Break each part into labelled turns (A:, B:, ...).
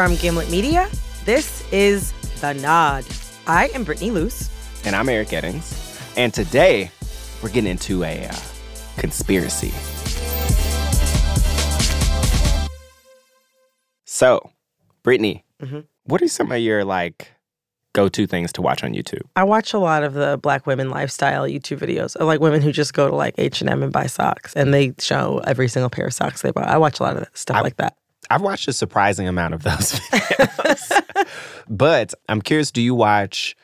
A: From Gimlet Media, this is The Nod. I am Brittany Luce.
B: And I'm Eric Eddings. And today, we're getting into a uh, conspiracy. So, Brittany,
A: Mhm.
B: what are some of your like go-to things to watch on YouTube?
A: I watch a lot of the black women lifestyle YouTube videos, of like women who just go to like H&M and buy socks and they show every single pair of socks they buy. I watch a lot of stuff
B: I-
A: like that.
B: I've watched a surprising amount of those videos. but I'm curious, do you watch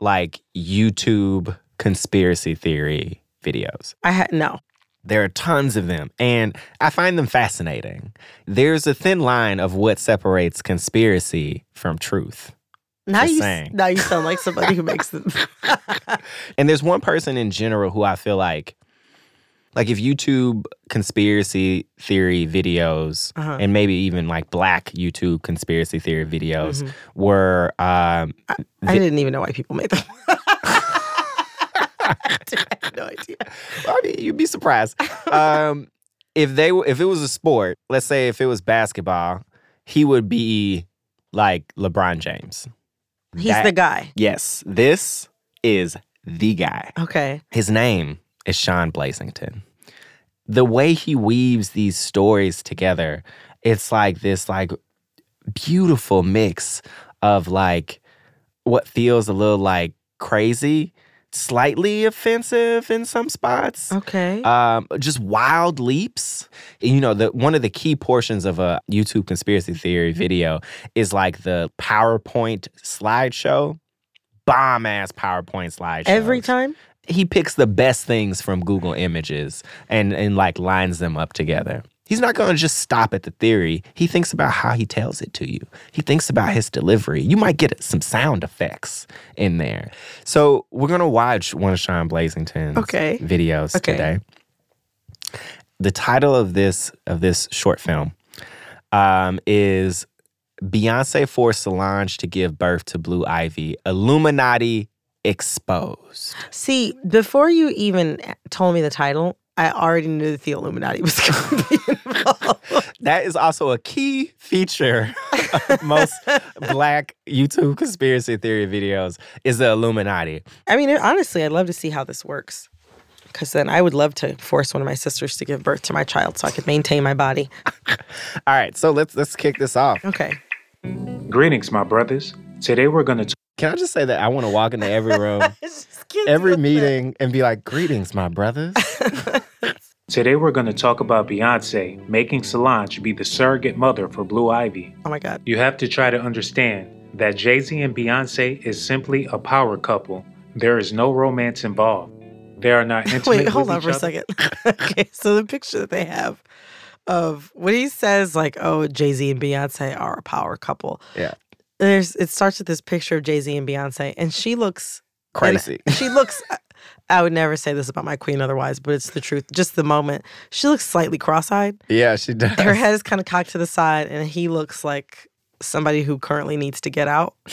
B: like YouTube conspiracy theory videos?
A: I had no.
B: There are tons of them, and I find them fascinating. There's a thin line of what separates conspiracy from truth.
A: Now
B: Just
A: you
B: saying.
A: now you sound like somebody who makes them.
B: And there's one person in general who I feel like, like if YouTube conspiracy theory videos
A: Uh-huh.
B: and maybe even like black YouTube conspiracy theory videos
A: Mhm.
B: were, um,
A: I didn't even know why people made them. I had no idea.
B: I mean, you'd be surprised. Um, if they if it was a sport, let's say if it was basketball, he would be like LeBron James.
A: He's
B: That-
A: the guy.
B: Yes, this is the guy.
A: Okay.
B: His name is Shawn Blazington. The way he weaves these stories together, it's like this like beautiful mix of like what feels a little like crazy, slightly offensive in some spots.
A: Okay.
B: Um, just wild leaps. You know, the one of the key portions of a YouTube conspiracy theory video is like the PowerPoint slideshow. Bomb ass PowerPoint slideshow.
A: Every time?
B: He picks the best things from Google Images and and like lines them up together. He's not going to just stop at the theory. He thinks about how he tells it to you. He thinks about his delivery. You might get some sound effects in there. So we're going to watch one of Shawn Blazington's
A: Okay.
B: videos
A: Okay.
B: today. The title of this of this short film um, is Beyonce forced Solange to give birth to Blue Ivy. Illuminati exposed.
A: See, before you even told me the title, I already knew that the Illuminati was going to be involved.
B: That is also a key feature of most black YouTube conspiracy theory videos is the Illuminati.
A: I mean, honestly, I'd love to see how this works. Because then I would love to force one of my sisters to give birth to my child so I could maintain my body.
B: All right, so let's let's kick this off.
A: Okay.
C: Greetings, my brothers. Today we're going to
B: Can I just say that I want to walk into every room, every meeting, and be like, "Greetings, my brothers."
C: today we're going to talk about Beyonce making Solange be the surrogate mother for Blue Ivy.
A: Oh my God.
C: You have to try to understand that Jay-Z and Beyonce is simply a power couple. There is no romance involved. They are not intimate
A: Wait, hold
C: with
A: on
C: each
A: for a second. okay, so the picture that they have of when he says like, "Oh, Jay Z and Beyonce are a power couple."
B: Yeah.
A: There's it starts with this picture of Jay Z and Beyonce, and she looks
B: Crazy.
A: she looks. Uh, I would never say this about my queen otherwise, but it's the truth. Just the moment she looks slightly cross-eyed.
B: Yeah, she does.
A: Her head is kind of cocked to the side, and he looks like somebody who currently needs to get out.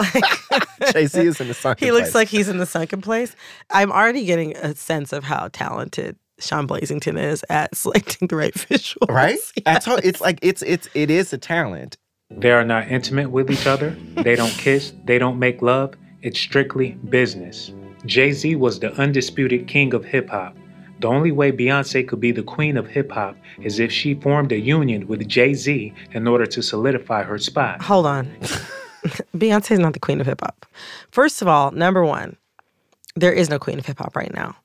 B: Jay Z is in the sunken place.
A: He looks
B: place.
A: like he's in the sunken place. I'm already getting a sense of how talented Shawn Blazington is at selecting the right visuals.
B: right. I told it's like it's it's it is a talent.
C: They are not intimate with each other. They don't kiss. They don't make love. It's strictly business. Jay Z was the undisputed king of hip hop. The only way Beyonce could be the queen of hip hop is if she formed a union with Jay Z in order to solidify her spot.
A: Hold on. Beyonce is not the queen of hip hop. First of all, number one, there is no queen of hip hop right now.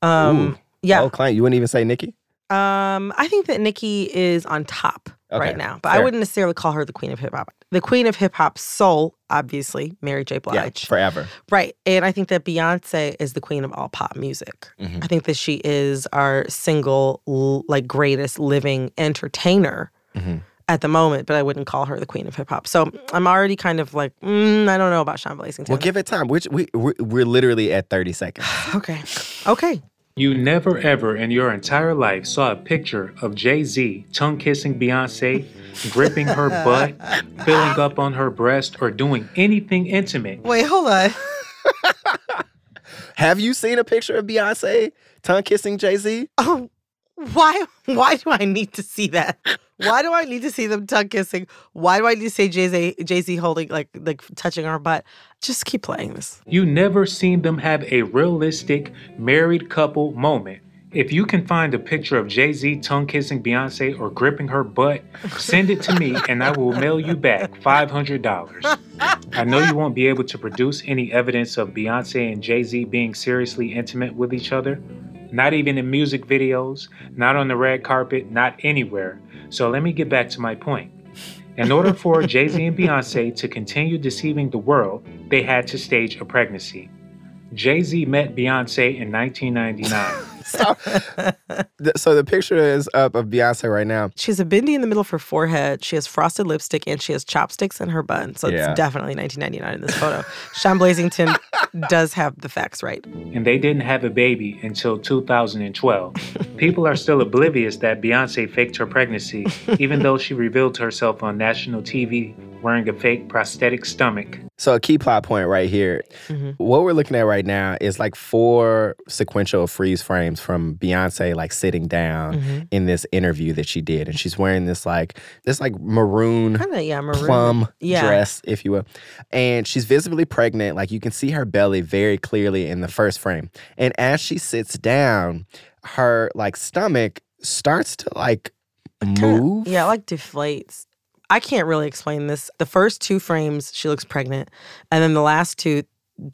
A: Um,
B: Ooh.
A: yeah,
B: Oh, client, you wouldn't even say Nicki.
A: Um, I think that Nicki is on top
B: Okay,
A: right now, but I wouldn't necessarily call her the queen of hip hop. The queen of hip hop soul, obviously, Mary J.
B: Yeah,
A: Blige.
B: forever.
A: Right. And I think that Beyonce is the queen of all pop music.
B: Mhm.
A: I think that she is our single, like, greatest living entertainer
B: Mhm.
A: at the moment, but I wouldn't call her the queen of hip hop. So I'm already kind of like, mm, I don't know about Shawn Blazington.
B: Well, give it time. Which we we're, we're literally at thirty seconds.
A: okay. Okay.
C: You never ever in your entire life saw a picture of Jay Z tongue kissing Beyonce, gripping her butt, filling up on her breast, or doing anything intimate.
A: Wait, hold on.
B: Have you seen a picture of Beyonce tongue kissing Jay Z?
A: Oh, why? Why do I need to see that? Why do I need to see them tongue kissing? Why do I need to see Jay Z Jay Z holding like like touching her butt? Just keep playing this.
C: You never seen them have a realistic married couple moment. If you can find a picture of Jay Z tongue kissing Beyonce or gripping her butt, send it to me and I will mail you back $500. I know you won't be able to produce any evidence of Beyonce and Jay Z being seriously intimate with each other, not even in music videos, not on the red carpet, not anywhere. So let me get back to my point. In order for Jay Z and Beyonce to continue deceiving the world, they had to stage a pregnancy. Jay Z met Beyonce in 1999.
B: Stop. Th- so the picture is up of Beyonce right now.
A: She has a bindi in the middle of her forehead. She has frosted lipstick and she has chopsticks in her bun. So
B: Yeah.
A: it's definitely 1999 in this photo. Shawn Blazington does have the facts right.
C: and they didn't have a baby until 2012. People are still oblivious that Beyonce faked her pregnancy, even though she revealed herself on national TV wearing a fake prosthetic stomach.
B: So a key plot point right here.
A: Mhm.
B: What we're looking at right now is like four sequential freeze frames from Beyonce like sitting down
A: Mhm.
B: in this interview that she did, and she's wearing this like this like maroon
A: Kind of, yeah, maroon.
B: plum
A: Yeah.
B: dress, if you will. And she's visibly pregnant. Like you can see her belly very clearly in the first frame. And as she sits down, her like stomach starts to like move.
A: Yeah, it, like deflates. I can't really explain this. The first two frames, she looks pregnant. And then the last two,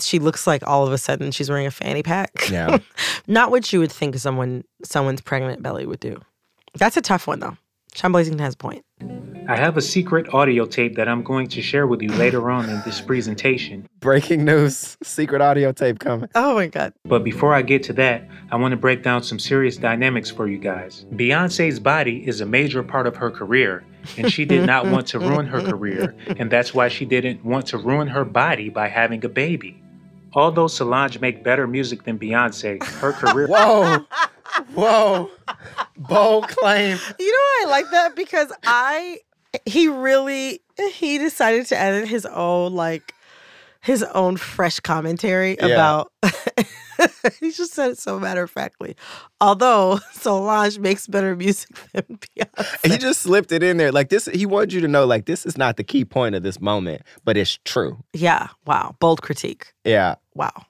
A: she looks like all of a sudden she's wearing a fanny pack.
B: Yeah.
A: Not what you would think someone someone's pregnant belly would do. That's a tough one though. Sean Blazington has a point.
C: I have a secret audio tape that I'm going to share with you later on in this presentation.
B: Breaking news. Secret audio tape coming.
A: Oh my god.
C: But before I get to that, I want to break down some serious dynamics for you guys. Beyonce's body is a major part of her career, and she did not want to ruin her career, and that's why she didn't want to ruin her body by having a baby. Although Solange make better music than Beyonce, her career
B: Whoa. Whoa. Bold claim.
A: You know why I like that? Because I he really he decided to edit his own like his own fresh commentary
B: Yeah.
A: about he just said it so matter of factly. Although Solange makes better music than Beyonce.
B: He just slipped it in there. Like this, he wanted you to know, like, this is not the key point of this moment, but it's true.
A: yeah, wow. Bold critique.
B: Yeah.
A: Wow.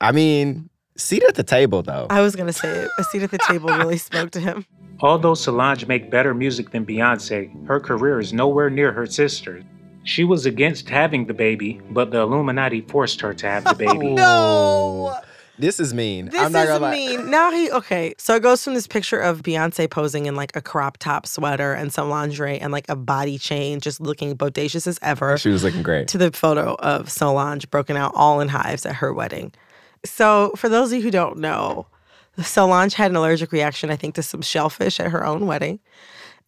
B: I mean, seat at the table though.
A: I was gonna say it. A seat at the table really spoke to him.
C: Although Solange make better music than Beyonce, her career is nowhere near her sister's. She was against having the baby, but the Illuminati forced her to have the baby.
A: No.
B: This is mean.
A: This
B: I'm not
A: is
B: gonna lie.
A: mean. Now he okay. So it goes from this picture of Beyonce posing in like a crop top sweater and some lingerie and like a body chain, just looking bodacious as ever,
B: She was looking great.
A: to the photo of Solange broken out all in hives at her wedding. So for those of you who don't know, Solange had an allergic reaction, I think, to some shellfish at her own wedding.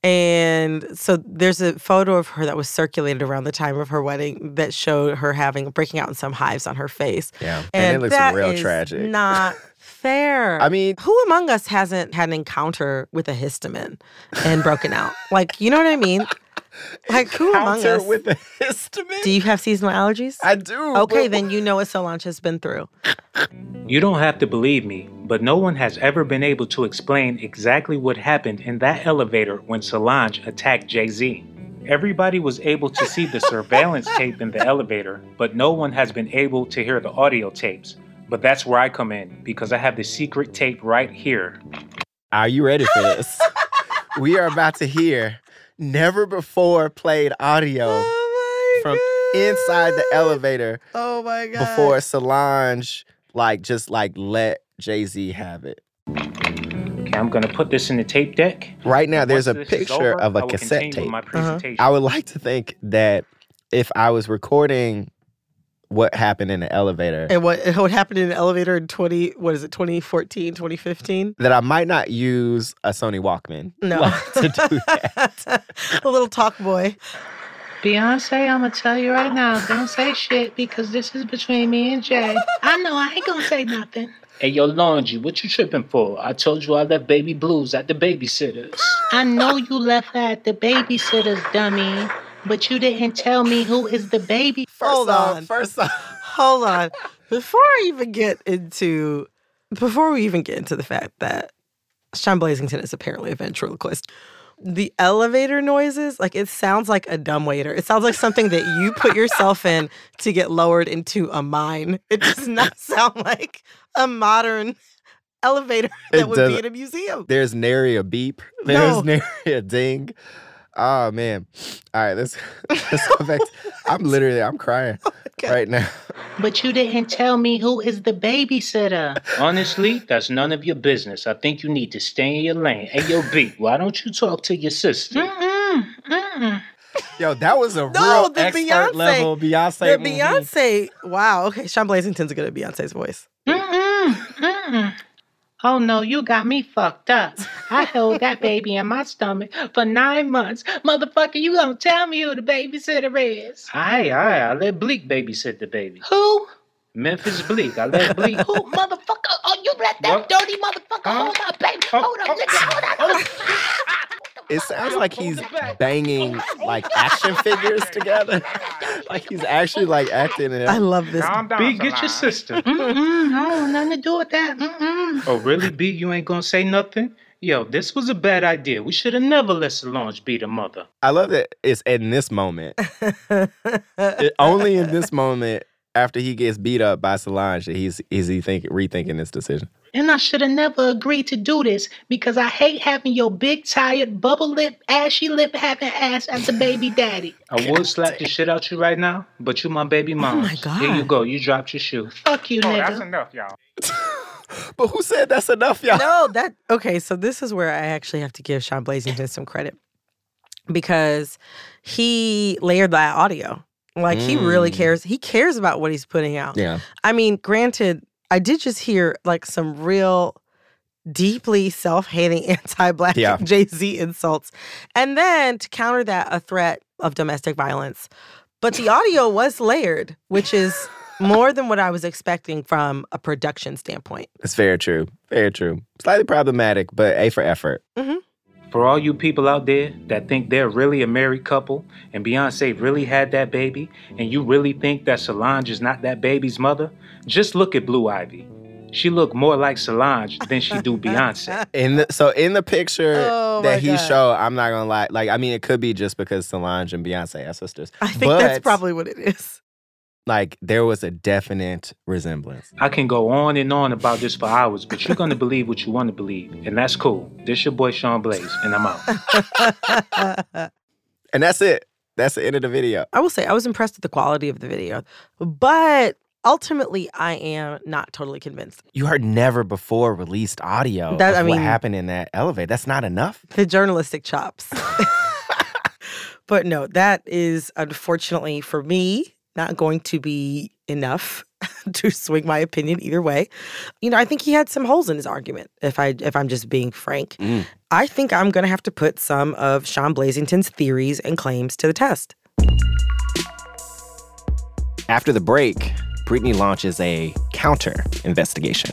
A: And so there's a photo of her that was circulated around the time of her wedding that showed her having breaking out in some hives on her face.
B: Yeah. And, it looks
A: that
B: real tragic.
A: Not fair.
B: I mean-
A: who among us hasn't had an encounter with a histamine and broken out? Like, you know what I mean? Like, who among
B: Counter
A: us?
B: with the histamine.
A: do you have seasonal allergies?
B: I do.
A: okay,
B: but-
A: then you know what Solange has been through.
C: You don't have to believe me, but no one has ever been able to explain exactly what happened in that elevator when Solange attacked Jay Z. Everybody was able to see the surveillance tape in the elevator, but no one has been able to hear the audio tapes. But that's where I come in because I have the secret tape right here.
B: Are you ready for this? we are about to hear never before played audio
A: Oh
B: from inside the elevator
A: Oh my god.
B: before Solange like just like let Jay Z have it.
C: Okay, I'm gonna put this in the tape deck.
B: Right now, there's a
C: Once this
B: picture
C: over,
B: of a cassette tape.
C: My uh-huh. presentation.
B: I would like to think that if I was recording what happened in the elevator,
A: And what what happened in the elevator in 20 what is it 2014, 2015?
B: that I might not use a Sony Walkman
A: No.
B: like, to do that.
A: a little talk boy.
D: Beyonce, I'm gonna tell you right now, don't say shit because this is between me and Jay. I know I ain't gonna say nothing.
C: Hey, yo, Laundry, what you tripping for? I told you I left baby blues at the babysitters.
D: I know you left her at the babysitter's dummy, but you didn't tell me who is the baby.
B: First
A: Hold
B: off,
A: on.
B: first off,
A: Hold on. Before I even get into before we even get into the fact that Shawn Blazington is apparently a ventriloquist. The elevator noises, like it sounds like a dumb waiter. It sounds like something that you put yourself in to get lowered into a mine. It does not sound like a modern elevator that
B: It
A: would be
B: doesn't.
A: in a museum.
B: there's nary a beep. There's
A: No.
B: nary a ding. Oh man. All right, let's let's go back. to- I'm literally I'm crying
A: Okay.
B: right now.
D: But you didn't tell me who is the babysitter.
C: Honestly, that's none of your business. I think you need to stay in your lane. Hey, yo, B, why don't you talk to your sister?
D: Mm-mm, mm-mm.
B: Yo, that was a
A: No,
B: real
A: the
B: expert
A: Beyonce-
B: level Beyonce.
A: The. Beyonce, wow. Okay, Shawn Blazington's good at Beyonce's voice.
D: Mm-mm, mm-mm. Oh no, you got me fucked up. I held that baby in my stomach for nine months. Motherfucker, you gonna tell me who the babysitter is?
C: Aye, aye, I let Bleek babysit the baby.
D: Who?
C: Memphis Bleek, I let Bleek.
D: Who, motherfucker? Oh, you let that
C: What?
D: dirty motherfucker hold up, baby.
C: Oh,
D: Hold up,
C: oh,
D: nigga, hold up. Oh, oh. Ah!
B: It sounds like he's banging like action figures together. like he's actually like acting in
A: I love this.
C: B, get your sister.
D: Mm-mm, I don't want nothing to do with that. Mm-mm.
C: Oh, really, B? You ain't gonna say nothing? Yo, this was a bad idea. We should have never let Solange be the mother.
B: I love that it's in this moment. It- only in this moment after he gets beat up by Solange that he's is he think rethinking this decision.
D: And I should have never agreed to do this because I hate having your big, tired, bubble lip, ashy lip having ass as a baby daddy.
C: I would slap the shit out you right now, but you my baby mom.
A: Oh my god!
C: Here you go. You dropped your shoe.
D: Fuck you, nigga.
C: That's enough, y'all.
B: But who said that's enough, y'all?
A: no, that okay. So this is where I actually have to give Shawn Blazington some credit because he layered that audio. Like he really
B: Mm.
A: cares. He cares about what he's putting out.
B: Yeah.
A: I mean, granted, I did just hear like some real deeply self-hating anti-black
B: Yeah.
A: Jay-Z insults. And then to counter that, a threat of domestic violence. But the audio was layered, which is more than what I was expecting from a production standpoint.
B: It's very true. Very true. Slightly problematic, but A for effort. Mm-hmm.
C: For all you people out there that think they're really a married couple and Beyonce really had that baby, and you really think that Solange is not that baby's mother, just look at Blue Ivy. She looked more like Solange than she do Beyonce.
B: In the, so in the picture
A: Oh,
B: that he
A: God.
B: showed, I'm not gonna lie. Like, I mean, it could be just because Solange and Beyonce are sisters.
A: I think that's probably what it is.
B: Like there was a definite resemblance.
C: I can go on and on about this for hours, but you're gonna believe what you want to believe, and that's cool. This your boy Shawn Blaze, and I'm out.
B: And that's it. That's the end of the video.
A: I will say I was impressed with the quality of the video, but ultimately I am not totally convinced.
B: You heard never before released audio
A: That-
B: of
A: I
B: what
A: mean-
B: happened in that elevator. That's not enough.
A: The journalistic chops. but no, that is unfortunately for me not going to be enough to swing my opinion either way. You know, I think he had some holes in his argument. If I if I'm just being frank,
B: Mm.
A: I think I'm going to have to put some of Shawn Blazington's theories and claims to the test.
B: After the break, Brittany launches a counter investigation.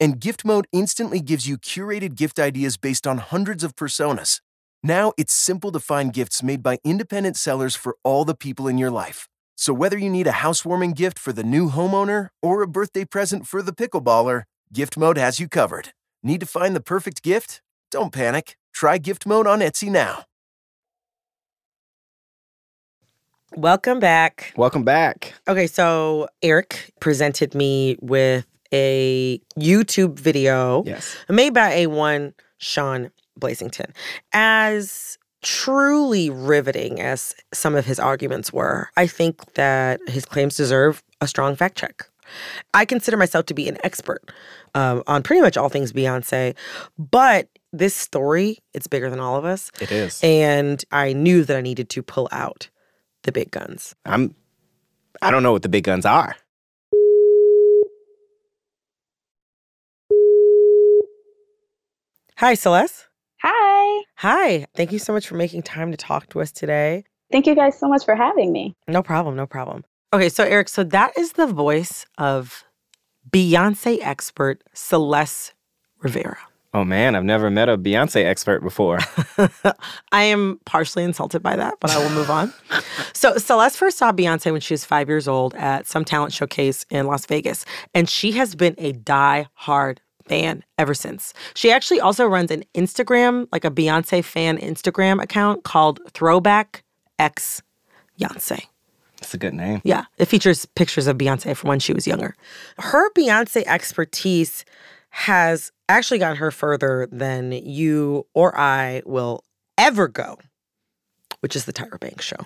E: And gift mode instantly gives you curated gift ideas based on hundreds of personas. Now it's simple to find gifts made by independent sellers for all the people in your life. So whether you need a housewarming gift for the new homeowner or a birthday present for the pickleballer, Gift Mode has you covered. Need to find the perfect gift? Don't panic. Try Gift Mode on Etsy now.
A: Welcome back.
B: Welcome back.
A: Okay, so Eric presented me with a YouTube video
B: Yes.
A: made by a one Shawn Blazington. As truly riveting as some of his arguments were, I think that his claims deserve a strong fact check. I consider myself to be an expert um, on pretty much all things Beyonce, but this story, it's bigger than all of us.
B: It is.
A: And I knew that I needed to pull out the big guns.
B: I'm I don't know what the big guns are.
A: Hi, Celesse.
F: Hi.
A: Hi. Thank you so much for making time to talk to us today.
F: Thank you guys so much for having me.
A: No problem. No problem. Okay, so Eric, so that is the voice of Beyonce expert Celesse Rivera.
B: Oh man, I've never met a Beyonce expert before.
A: I am partially insulted by that, but I will move on. So, Celesse first saw Beyonce when she was five years old at some talent showcase in Las Vegas, and she has been a die-hard fan ever since. She actually also runs an Instagram, like a Beyonce fan Instagram account called Throwback X Beyonce.
B: It's a good name.
A: Yeah, it features pictures of Beyonce from when she was younger. Her Beyonce expertise has actually gotten her further than you or I will ever go, which is the Tyra Banks show.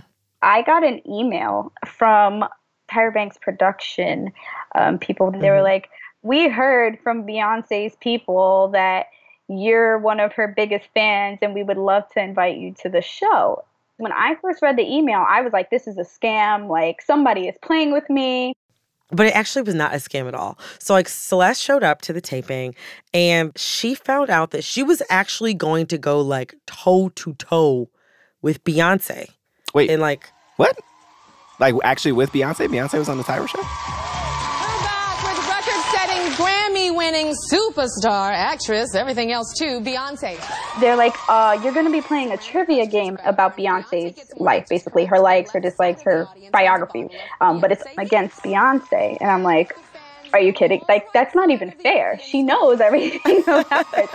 F: I got an email from Tyra Banks production um, people. They were
A: Mhm.
F: like, We heard from Beyonce's people that you're one of her biggest fans and we would love to invite you to the show. When I first read the email, I was like, This is a scam. Like, somebody is playing with me.
A: But it actually was not a scam at all. So, like, Celesse showed up to the taping and she found out that she was actually going to go like toe to toe with Beyonce.
B: Wait,
A: And like,
B: what? Like actually with Beyonce? Beyonce was on the Tyra show?
G: Grammy-winning superstar, actress, everything else too, Beyonce.
F: They're like, uh, You're going to be playing a trivia game about Beyonce's life, basically, her likes, her dislikes, her biography. Um, but it's against Beyonce. And I'm like, Are you kidding? Like, that's not even fair. She knows everything about it.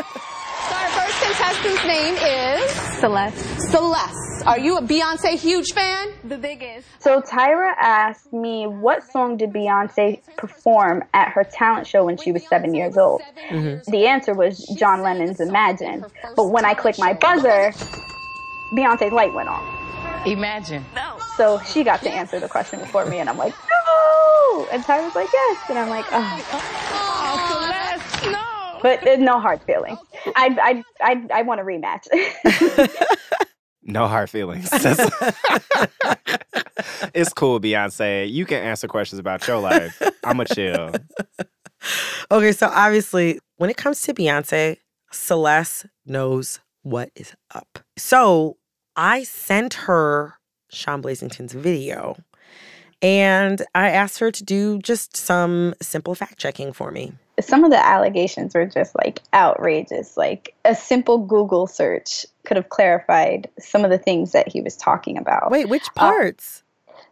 G: So our first contestant's name is
F: Celesse.
G: Celesse. Are you a Beyonce huge fan?
F: The biggest. So Tyra asked me what song did Beyonce perform at her talent show when she was seven mm-hmm. years old. The answer was John Lennon's Imagine. But when I clicked my buzzer, Beyonce's light went on.
G: Imagine. No.
F: So she got to answer the question before me, and I'm like, no! And Tyra's like, yes. And I'm like, oh.
G: Oh, Celesse, no.
F: But uh, no hard feelings. I, I, I, I want a rematch.
B: No hard feelings. That's- it's cool, Beyonce. You can answer questions about your life. I'm a chill.
A: Okay, so obviously, when it comes to Beyonce, Celesse knows what is up. So I sent her Shawn Blazington's video and I asked her to do just some simple fact checking for me.
F: some of the allegations were just like outrageous. Like a simple Google search could have clarified some of the things that he was talking about.
A: Wait, which
F: Uh,
A: parts?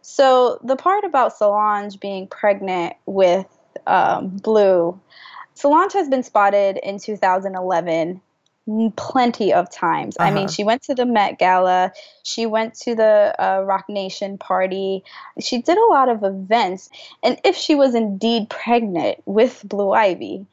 F: So the part about Solange being pregnant with um, Blue, Solange has been spotted in 2011 plenty of times. I mean,
A: Uh-huh.
F: she went to the Met Gala, she went to the uh, Roc Nation party, she did a lot of events. And if she was indeed pregnant with Blue Ivy,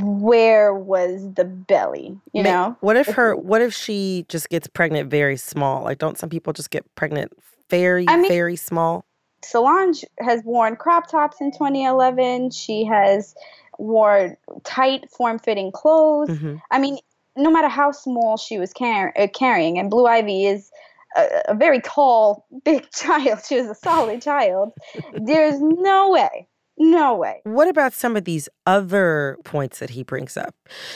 F: where was the belly? You know?
A: What if her what if she just gets pregnant very small? Like don't some people just get pregnant very,
F: I mean-
A: very small?
F: Solange has worn crop tops in 2011. She has worn tight, form fitting clothes.
A: Mhm.
F: I mean, no matter how small she was car- uh, carrying, and Blue Ivy is a, a very tall, big child, she was a solid child. There's no way, no way.
A: What about some of these other points that he brings up?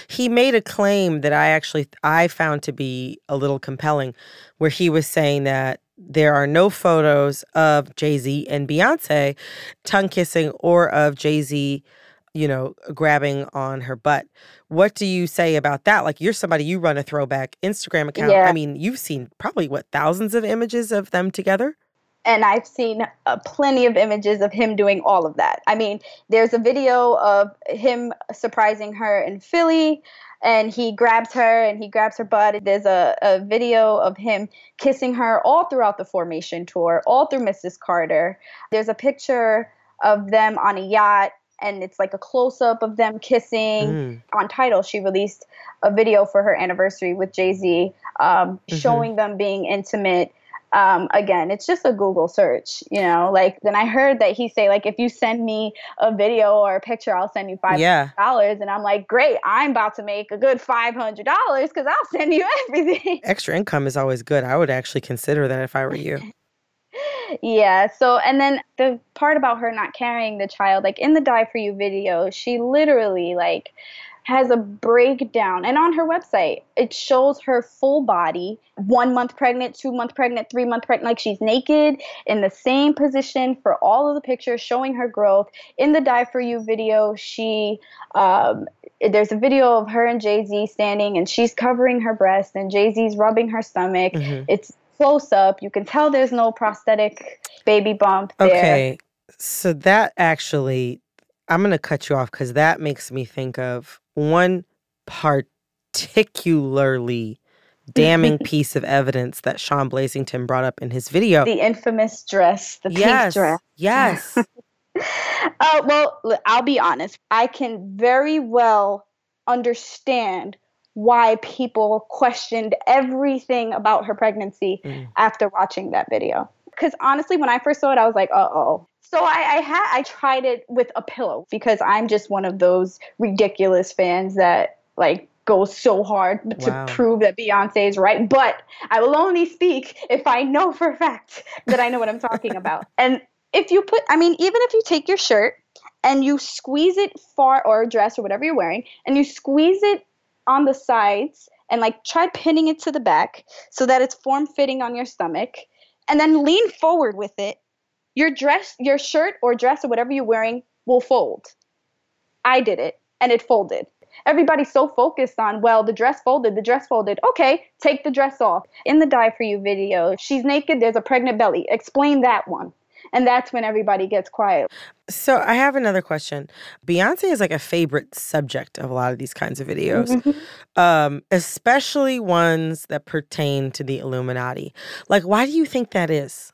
A: He made a claim that I actually I found to be a little compelling where he was saying that there are no photos of Jay-Z and Beyonce tongue kissing or of Jay-Z, you know, grabbing on her butt. What do you say about that? Like you're somebody you run a throwback Instagram account.
F: Yeah.
A: I mean, you've seen probably what thousands of images of them together?
F: and I've seen uh, plenty of images of him doing all of that. I mean, there's a video of him surprising her in Philly, and he grabs her and he grabs her butt. There's a, a video of him kissing her all throughout the Formation tour, all through Mrs. Carter. There's a picture of them on a yacht. And it's like a close up of them kissing.
A: Mm.
F: On Tidal, she released a video for her anniversary with Jay Z, um,
A: Mhm.
F: showing them being intimate um, again, it's just a Google search, you know. Like then I heard that he say like, if you send me a video or a picture, I'll send you five
A: Yeah.
F: dollars, and I'm like, great, I'm about to make a good five hundred dollars because I'll send you everything.
A: Extra income is always good. I would actually consider that if I were you.
F: Yeah. So and then the part about her not carrying the child, like in the Die for You video, she literally like has a breakdown and on her website it shows her full body one month pregnant two month pregnant three month pregnant like she's naked in the same position for all of the pictures showing her growth in the die for you video she um, there's a video of her and jay-z standing and she's covering her breast and jay-z's rubbing her stomach
A: Mhm.
F: it's close up you can tell there's no prosthetic baby bump there
A: Okay. So that actually, I'm going to cut you off because that makes me think of one particularly damning piece of evidence that Shawn Blazington brought up in his video.
F: the infamous dress the
A: yes.
F: pink dress
A: Yes.
F: Uh, well, I'll be honest. I can very well understand why people questioned everything about her pregnancy
A: Mm.
F: after watching that video. Because honestly, when I first saw it, I was like, "Uh oh." So I, I had I tried it with a pillow because I'm just one of those ridiculous fans that like goes so hard to prove that Beyonce is right. But I will only speak if I know for a fact that I know what I'm talking about. And if you put, I mean, even if you take your shirt and you squeeze it far, or a dress or whatever you're wearing, and you squeeze it on the sides and like try pinning it to the back so that it's form fitting on your stomach, and then lean forward with it, your dress, your shirt or dress or whatever you're wearing will fold. I did it and it folded. Everybody's so focused on, well, the dress folded, the dress folded. Okay, take the dress off. In the Die For You video, she's naked, there's a pregnant belly. Explain that one. And that's when everybody gets quiet.
A: So I have another question. Beyonce is like a favorite subject of a lot of these kinds of videos,
F: Mm-hmm.
A: um, especially ones that pertain to the Illuminati. Like, why do you think that is?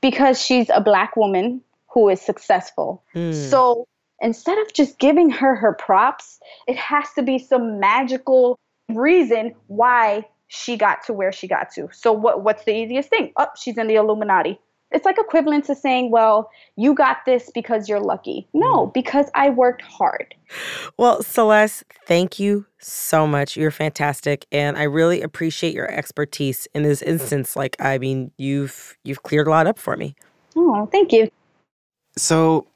F: Because she's a black woman who is successful.
A: Hmm.
F: So instead of just giving her her props, it has to be some magical reason why she got to where she got to. So what what's the easiest thing? Oh, she's in the Illuminati. It's like equivalent to saying, well, you got this because you're lucky. No, hmm. because I worked hard.
A: Well, Celesse, thank you so much. You're fantastic, and I really appreciate your expertise in this hmm. instance. Like, I mean, you've you've cleared a lot up for me.
F: Oh, thank you.
B: So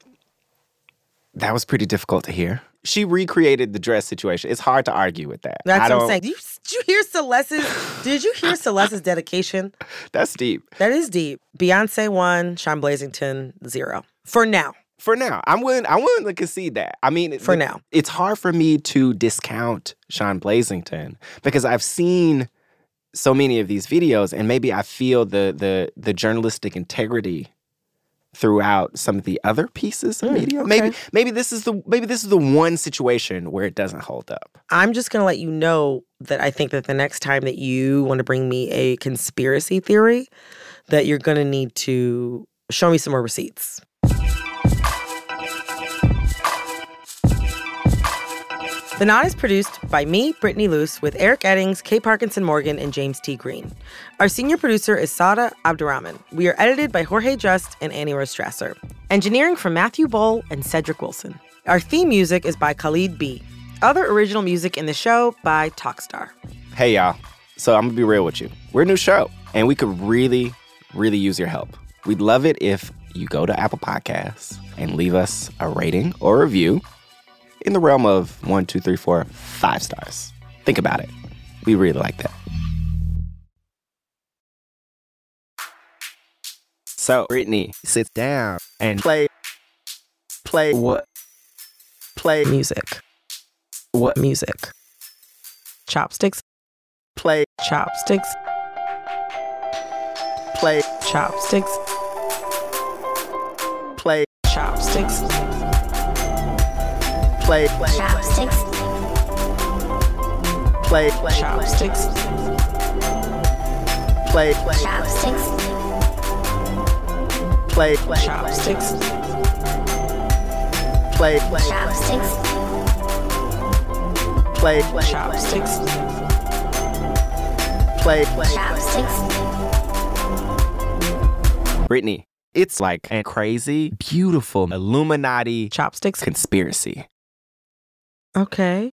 B: that was pretty difficult to hear. She recreated the dress situation. It's hard to argue with that.
A: That's what I'm saying. Did you, did you hear Celesse's? did you hear Celesse's dedication?
B: That's deep.
A: That is deep. Beyonce one, Shawn Blazington zero for now.
B: For now, I'm willing. I'm willing to concede that. I mean,
A: For
B: it-
A: now.
B: it's hard for me to discount Shawn Blazington because I've seen so many of these videos, and maybe I feel the the the journalistic integrity throughout some of the other pieces of
A: Mm,
B: media.
A: okay.
B: Maybe maybe this is the maybe this is the one situation where it doesn't hold up.
A: I'm just going to let you know that I think that the next time that you want to bring me a conspiracy theory, that you're going to need to show me some more receipts. The Nod is produced by me, Brittany Luce, with Eric Eddings, Kay Parkinson Morgan, and James T. Green. Our senior producer is Sada Abdurrahman. We are edited by Jorge Just and Annie Rose Strasser. Engineering from Matthew Boll and Cedric Wilson. Our theme music is by Khalid B. Other original music in the show by Talkstar.
B: Hey y'all. So I'm gonna be real with you. We're a new show, and we could really, really use your help. We'd love it if you go to Apple Podcasts and leave us a rating or review in the realm of one, two, three, four, five stars. Think about it. We really like that. So, Brittany, sit down and play. Play what? Play
A: Music. What music? Chopsticks.
B: Play.
A: Chopsticks.
B: Play.
A: Chopsticks.
B: Play.
A: Chopsticks.
B: Play.
H: Chopsticks.
B: Play.
A: Chopsticks.
B: Play.
H: Chopsticks.
B: Play.
A: Chopsticks.
B: Play.
H: Chopsticks.
B: Play.
A: Chopsticks.
B: Play.
H: Chopsticks.
B: Brittany, it's like a crazy, beautiful Illuminati
A: Chopsticks.
B: conspiracy.
A: Okay.